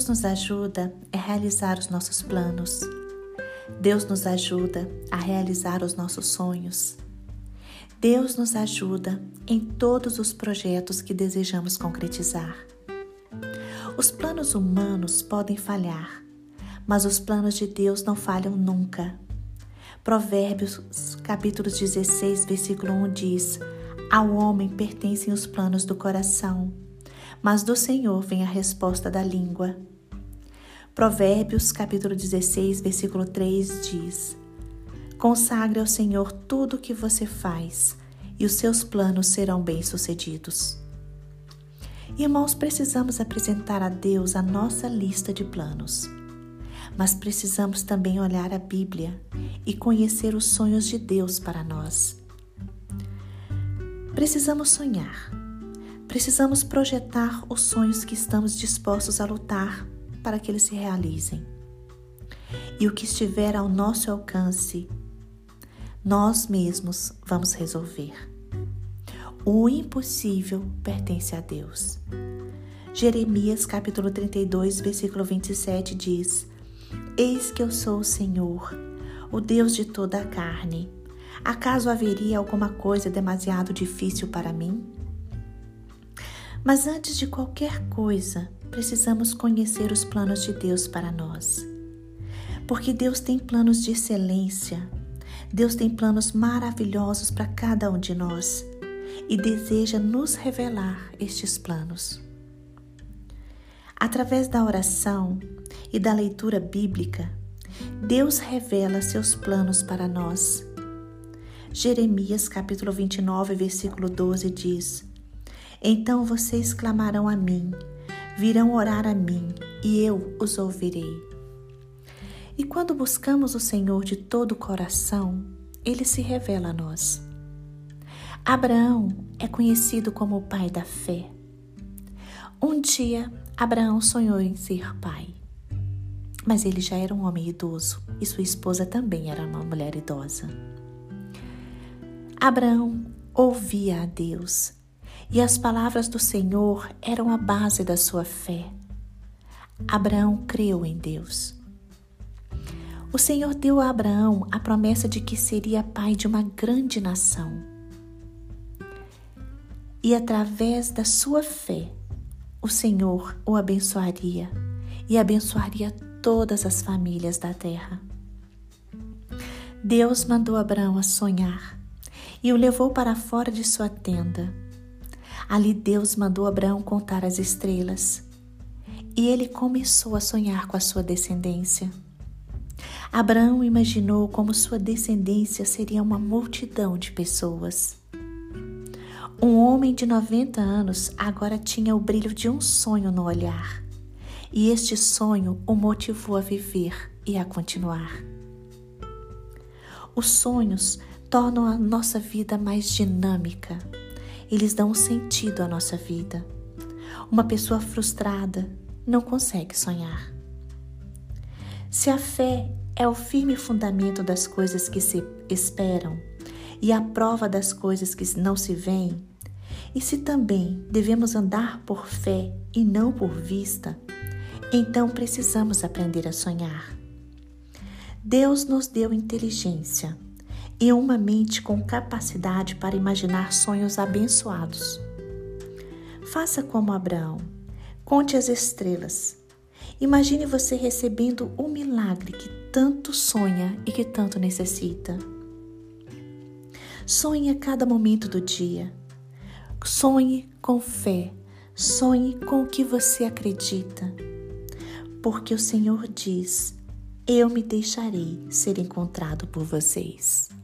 Deus nos ajuda a realizar os nossos planos. Deus nos ajuda a realizar os nossos sonhos. Deus nos ajuda em todos os projetos que desejamos concretizar. Os planos humanos podem falhar, mas os planos de Deus não falham nunca. Provérbios capítulo 16, versículo 1 diz: Ao homem pertencem os planos do coração, mas do Senhor vem a resposta da língua. Provérbios capítulo 16, versículo 3 diz: Consagre ao Senhor tudo o que você faz, e os seus planos serão bem-sucedidos. Irmãos, precisamos apresentar a Deus a nossa lista de planos. Mas precisamos também olhar a Bíblia e conhecer os sonhos de Deus para nós. Precisamos sonhar. Precisamos projetar os sonhos que estamos dispostos a lutar para que eles se realizem. E o que estiver ao nosso alcance, nós mesmos vamos resolver. O impossível pertence a Deus. Jeremias capítulo 32, versículo 27 diz: Eis que eu sou o Senhor, o Deus de toda a carne. Acaso haveria alguma coisa demasiado difícil para mim? Mas antes de qualquer coisa, precisamos conhecer os planos de Deus para nós. Porque Deus tem planos de excelência, Deus tem planos maravilhosos para cada um de nós e deseja nos revelar estes planos. Através da oração e da leitura bíblica, Deus revela seus planos para nós. Jeremias capítulo 29, versículo 12 diz: Então vocês clamarão a mim virão orar a mim e eu os ouvirei. E quando buscamos o Senhor de todo o coração, ele se revela a nós. Abraão é conhecido como o pai da fé. Um dia, Abraão sonhou em ser pai. Mas ele já era um homem idoso e sua esposa também era uma mulher idosa. Abraão ouvia a Deus e as palavras do Senhor eram a base da sua fé. Abraão creu em Deus. O Senhor deu a Abraão a promessa de que seria pai de uma grande nação. E através da sua fé, o Senhor o abençoaria e abençoaria todas as famílias da terra. Deus mandou Abraão a sonhar e o levou para fora de sua tenda Ali Deus mandou Abraão contar as estrelas e ele começou a sonhar com a sua descendência. Abraão imaginou como sua descendência seria uma multidão de pessoas. Um homem de 90 anos agora tinha o brilho de um sonho no olhar, e este sonho o motivou a viver e a continuar. Os sonhos tornam a nossa vida mais dinâmica eles dão sentido à nossa vida. Uma pessoa frustrada não consegue sonhar. Se a fé é o firme fundamento das coisas que se esperam e a prova das coisas que não se veem, e se também devemos andar por fé e não por vista, então precisamos aprender a sonhar. Deus nos deu inteligência e uma mente com capacidade para imaginar sonhos abençoados. Faça como Abraão, conte as estrelas. Imagine você recebendo o milagre que tanto sonha e que tanto necessita. Sonhe a cada momento do dia. Sonhe com fé. Sonhe com o que você acredita. Porque o Senhor diz: Eu me deixarei ser encontrado por vocês.